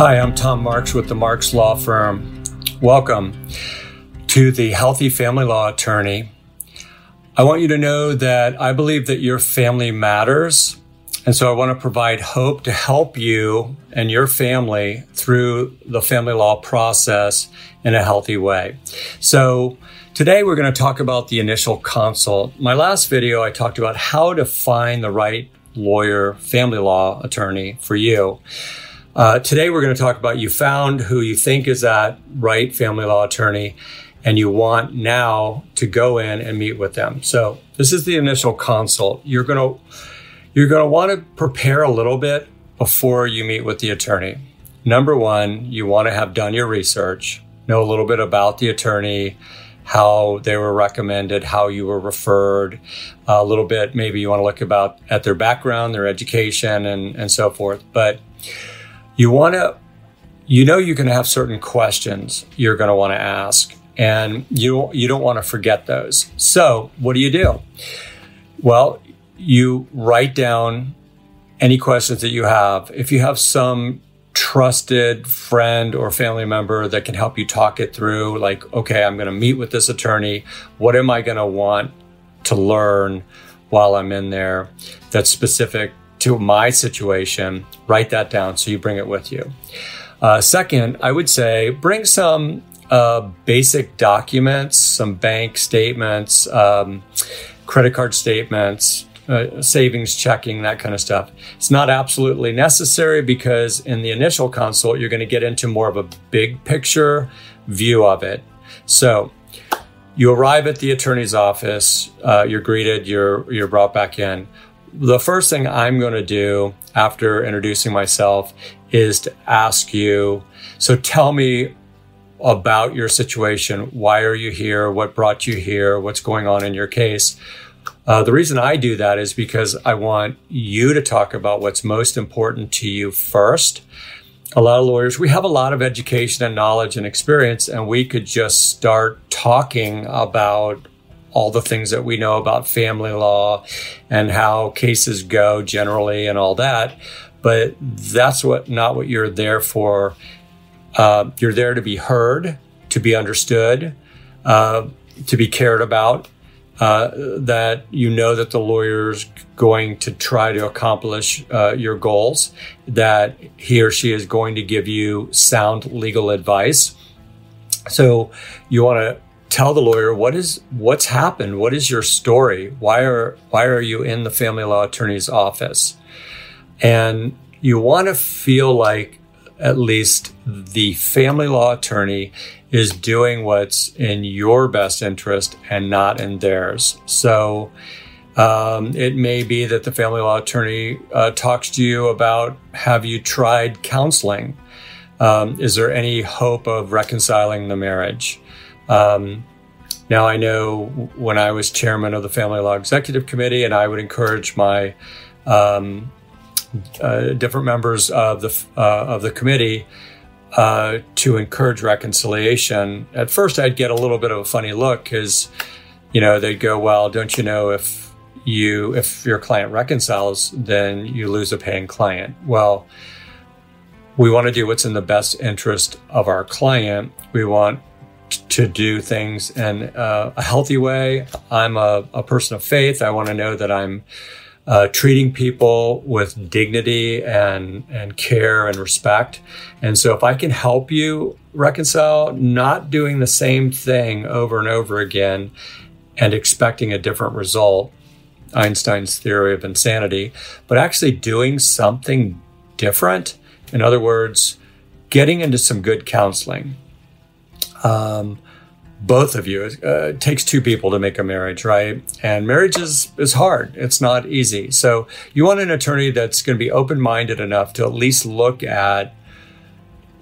Hi, I'm Tom Marks with the Marks Law Firm. Welcome to the Healthy Family Law Attorney. I want you to know that I believe that your family matters. And so I want to provide hope to help you and your family through the family law process in a healthy way. So today we're going to talk about the initial consult. My last video, I talked about how to find the right lawyer, family law attorney for you. Uh, today, we're going to talk about you found who you think is that right family law attorney, and you want now to go in and meet with them. So this is the initial consult. You're going to you're going to want to prepare a little bit before you meet with the attorney. Number one, you want to have done your research, know a little bit about the attorney, how they were recommended, how you were referred, a little bit. Maybe you want to look about at their background, their education, and and so forth. But you want to, you know, you're going to have certain questions you're going to want to ask, and you you don't want to forget those. So, what do you do? Well, you write down any questions that you have. If you have some trusted friend or family member that can help you talk it through, like, okay, I'm going to meet with this attorney. What am I going to want to learn while I'm in there that's specific to my situation, write that down so you bring it with you. Uh, second, I would say bring some uh, basic documents, some bank statements, um, credit card statements, uh, savings checking, that kind of stuff. It's not absolutely necessary because in the initial consult, you're going to get into more of a big picture view of it. So you arrive at the attorney's office, uh, you're greeted, you're, you're brought back in the first thing I'm going to do after introducing myself is to ask you so tell me about your situation. Why are you here? What brought you here? What's going on in your case? Uh, the reason I do that is because I want you to talk about what's most important to you first. A lot of lawyers, we have a lot of education and knowledge and experience, and we could just start talking about all the things that we know about family law and how cases go generally and all that. But that's what not what you're there for. Uh, you're there to be heard, to be understood, uh, to be cared about. Uh, that you know that the lawyer's going to try to accomplish uh, your goals, that he or she is going to give you sound legal advice. So you want to tell the lawyer what is what's happened what is your story why are why are you in the family law attorney's office and you want to feel like at least the family law attorney is doing what's in your best interest and not in theirs. So um, it may be that the family law attorney uh, talks to you about have you tried counseling? Um, is there any hope of reconciling the marriage? Um, now, I know when I was chairman of the Family Law Executive Committee, and I would encourage my um, uh, different members of the uh, of the committee uh, to encourage reconciliation. At first, I'd get a little bit of a funny look because, you know, they'd go, "Well, don't you know if you if your client reconciles, then you lose a paying client?" Well, we want to do what's in the best interest of our client. We want to do things in uh, a healthy way. I'm a, a, person of faith. I want to know that I'm uh, treating people with dignity and and care and respect. And so, if I can help you reconcile, not doing the same thing over and over again and expecting a different result, Einstein's theory of insanity, but actually doing something different. In other words, getting into some good counseling um, both of you. Uh, it takes two people to make a marriage, right? And marriage is, is hard. It's not easy. So you want an attorney that's going to be open minded enough to at least look at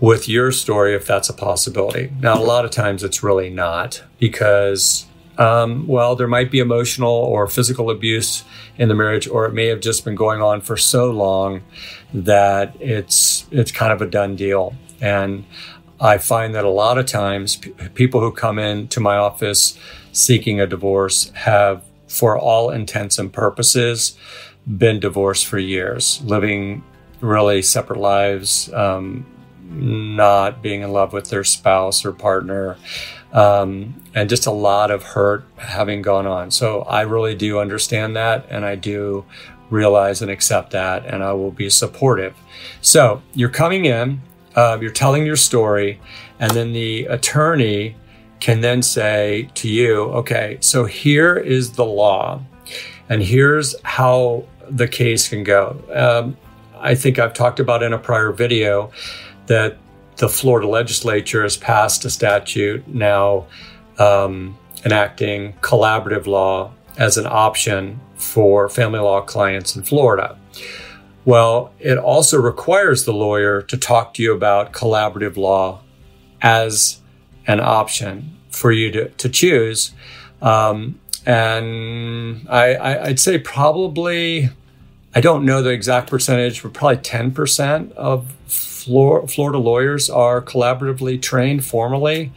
with your story if that's a possibility. Now, a lot of times it's really not because, um, well, there might be emotional or physical abuse in the marriage, or it may have just been going on for so long that it's it's kind of a done deal. And I find that a lot of times p- people who come in to my office seeking a divorce have for all intents and purposes, been divorced for years, living really separate lives, um, not being in love with their spouse or partner, um, and just a lot of hurt having gone on. So I really do understand that, and I do realize and accept that, and I will be supportive. So you're coming in, uh, you're telling your story, and then the attorney can then say to you, okay, so here is the law, and here's how the case can go. Um, I think I've talked about in a prior video that the Florida legislature has passed a statute now um, enacting collaborative law as an option for family law clients in Florida. Well, it also requires the lawyer to talk to you about collaborative law as an option for you to, to choose. Um, and I, I'd say probably, I don't know the exact percentage, but probably 10% of Florida lawyers are collaboratively trained formally.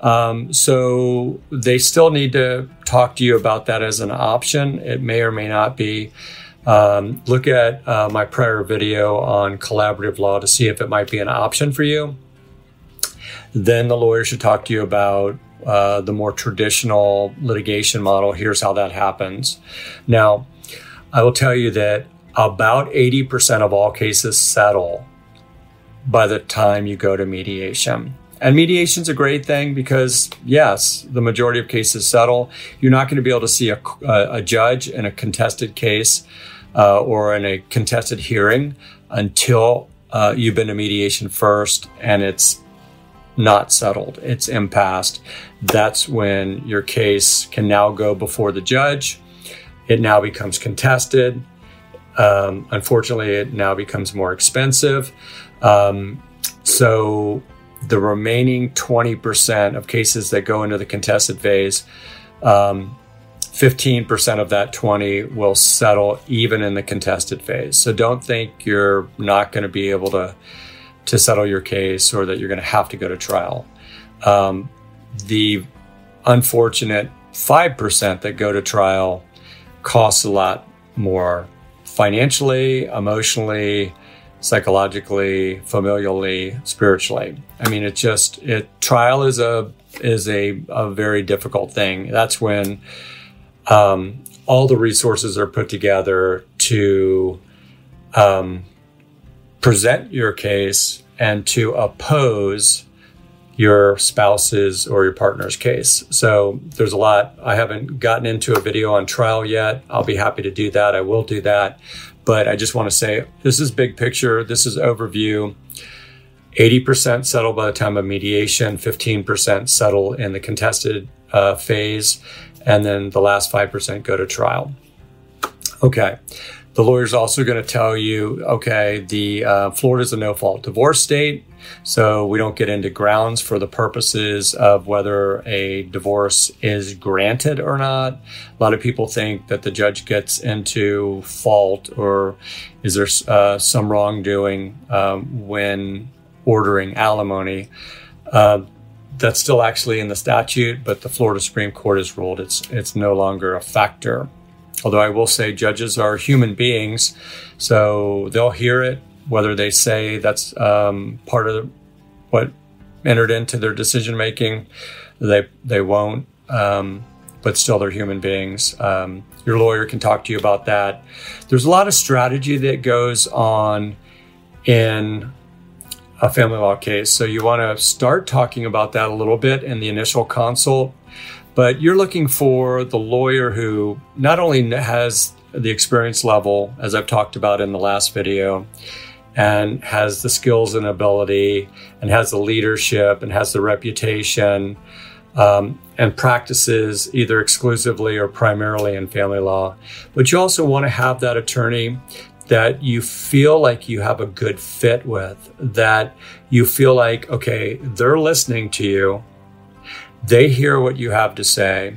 Um, so they still need to talk to you about that as an option. It may or may not be. Um, look at uh, my prior video on collaborative law to see if it might be an option for you. Then the lawyer should talk to you about uh, the more traditional litigation model. Here's how that happens. Now, I will tell you that about 80% of all cases settle by the time you go to mediation. And mediation is a great thing because, yes, the majority of cases settle. You're not going to be able to see a, a judge in a contested case uh, or in a contested hearing until uh, you've been to mediation first and it's not settled, it's impassed. That's when your case can now go before the judge. It now becomes contested. Um, unfortunately, it now becomes more expensive. Um, so the remaining 20% of cases that go into the contested phase, um, 15% of that 20 will settle even in the contested phase. So don't think you're not going to be able to to settle your case or that you're going to have to go to trial. Um, the unfortunate 5% that go to trial costs a lot more financially, emotionally, psychologically, familially, spiritually. I mean, it just it trial is a is a, a very difficult thing. That's when um, all the resources are put together to um, present your case and to oppose your spouse's or your partner's case. So there's a lot. I haven't gotten into a video on trial yet. I'll be happy to do that. I will do that. But I just want to say this is big picture. This is overview. 80% settle by the time of mediation, 15% settle in the contested uh, phase, and then the last 5% go to trial. Okay. The lawyer's also going to tell you, okay, the uh, Florida is a no fault divorce state. So we don't get into grounds for the purposes of whether a divorce is granted or not. A lot of people think that the judge gets into fault or is there uh, some wrongdoing um, when ordering alimony. Uh, that's still actually in the statute, but the Florida Supreme Court has ruled it's it's no longer a factor. Although I will say judges are human beings, so they'll hear it, whether they say that's um, part of what entered into their decision making, they they won't. Um, but still, they're human beings. Um, your lawyer can talk to you about that. There's a lot of strategy that goes on in a family law case. So you want to start talking about that a little bit in the initial consult but you're looking for the lawyer who not only has the experience level, as I've talked about in the last video, and has the skills and ability, and has the leadership, and has the reputation, um, and practices either exclusively or primarily in family law. But you also want to have that attorney that you feel like you have a good fit with, that you feel like, okay, they're listening to you they hear what you have to say.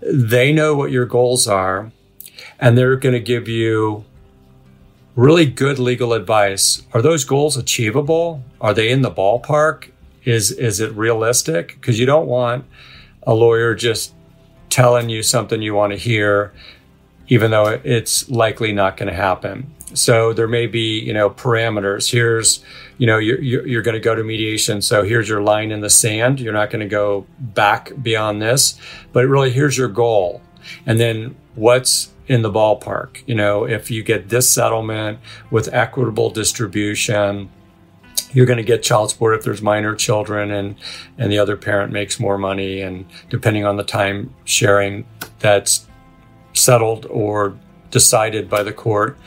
They know what your goals are, and they're going to give you really good legal advice. Are those goals achievable? Are they in the ballpark? Is is it realistic? Because you don't want a lawyer just telling you something you want to hear, even though it's likely not going to happen. So there may be, you know, parameters. Here's, you know, you're, you're going to go to mediation. So here's your line in the sand. You're not going to go back beyond this, but really here's your goal. And then what's in the ballpark? You know, if you get this settlement with equitable distribution, you're going to get child support if there's minor children and and the other parent makes more money and depending on the time sharing that's settled or decided by the court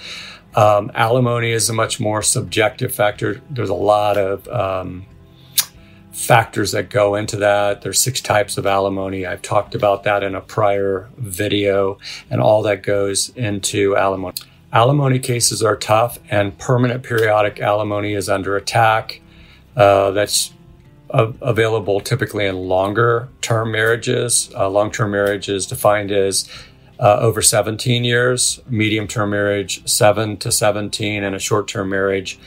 um, alimony is a much more subjective factor. There's a lot of um, factors that go into that. There's six types of alimony. I've talked about that in a prior video, and all that goes into alimony. Alimony cases are tough, and permanent periodic alimony is under attack. Uh, that's available typically in longer term marriages. Uh, Long term marriage is defined as uh, over 17 years, medium term marriage 7 to 17, and a short term marriage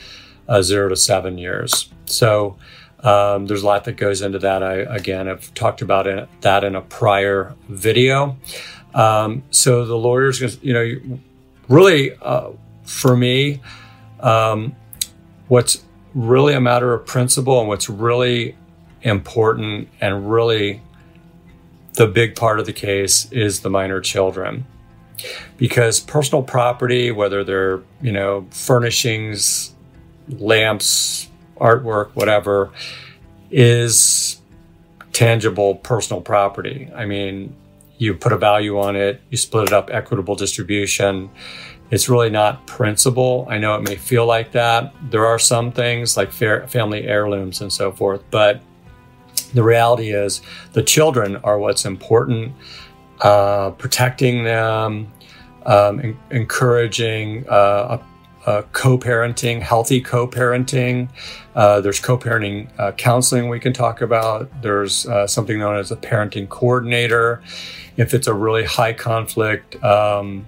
uh, 0 to 7 years. So um, there's a lot that goes into that. I, again, I've talked about it, that in a prior video. Um, so the lawyers, you know, really uh, for me, um, what's really a matter of principle and what's really important and really the big part of the case is the minor children. Because personal property, whether they're, you know, furnishings, lamps, artwork, whatever, is tangible personal property. I mean, you put a value on it, you split it up, equitable distribution. It's really not principle I know it may feel like that. There are some things like family heirlooms and so forth, but the reality is, the children are what's important. Uh, protecting them, um, en- encouraging uh, co-parenting, healthy co-parenting. Uh, there's co-parenting uh, counseling we can talk about. There's uh, something known as a parenting coordinator. If it's a really high conflict um,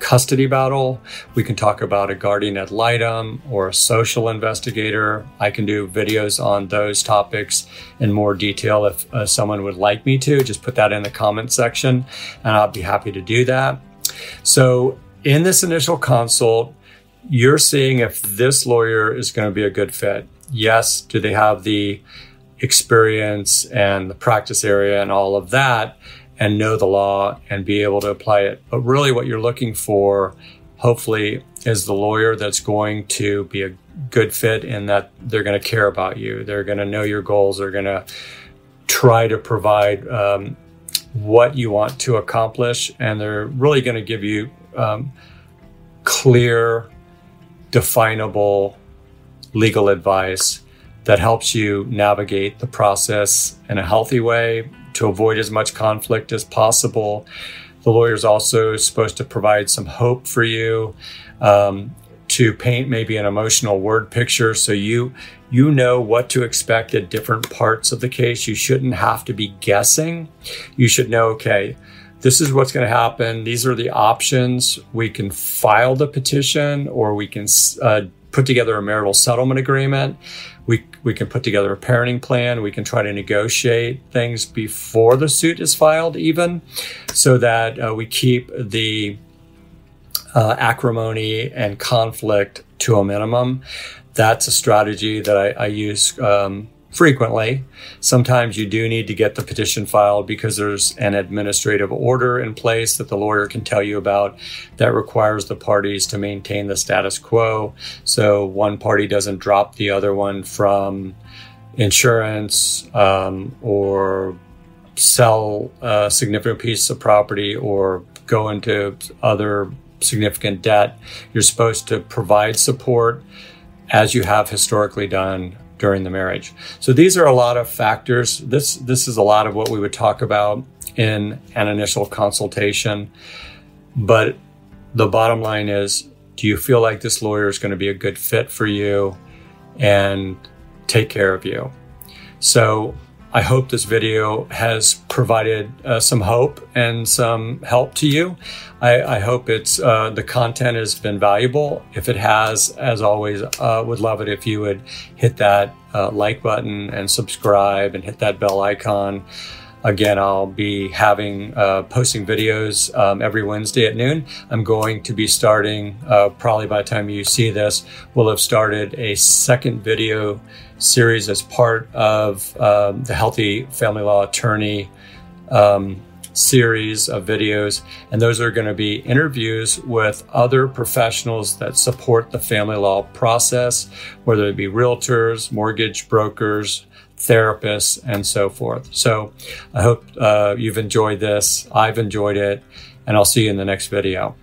custody battle. We can talk about a guardian ad litem or a social investigator. I can do videos on those topics in more detail if uh, someone would like me to. Just put that in the comment section and I'll be happy to do that. So, in this initial consult, you're seeing if this lawyer is going to be a good fit. Yes, do they have the experience and the practice area and all of that? And know the law and be able to apply it. But really, what you're looking for, hopefully, is the lawyer that's going to be a good fit in that they're going to care about you. They're going to know your goals. They're going to try to provide um, what you want to accomplish. And they're really going to give you um, clear, definable legal advice that helps you navigate the process in a healthy way to avoid as much conflict as possible. The lawyer is also supposed to provide some hope for you, um, to paint maybe an emotional word picture so you you know what to expect at different parts of the case. You shouldn't have to be guessing. You should know, okay, this is what's going to happen. These are the options. We can file the petition or we can uh, put together a marital settlement agreement. We, we can put together a parenting plan. We can try to negotiate things before the suit is filed, even so that uh, we keep the uh, acrimony and conflict to a minimum. That's a strategy that I, I use um, frequently. Sometimes you do need to get the petition filed because there's an administrative order in place that the lawyer can tell you about that requires the parties to maintain the status quo. So one party doesn't drop the other one from insurance um, or sell a significant piece of property or go into other significant debt. You're supposed to provide support as you have historically done during the marriage. So these are a lot of factors. This this is a lot of what we would talk about in an initial consultation. But the bottom line is do you feel like this lawyer is going to be a good fit for you and take care of you? So I hope this video has provided uh, some hope and some help to you. I, I hope it's uh, the content has been valuable. If it has, as always, uh, would love it if you would hit that uh, like button and subscribe and hit that bell icon. Again, I'll be having uh, posting videos um, every Wednesday at noon. I'm going to be starting, uh, probably by the time you see this, we'll have started a second video series as part of um, the Healthy Family Law Attorney um, series of videos. And those are going to be interviews with other professionals that support the family law process, whether it be realtors, mortgage brokers, therapists, and so forth. So I hope uh, you've enjoyed this. I've enjoyed it, and I'll see you in the next video.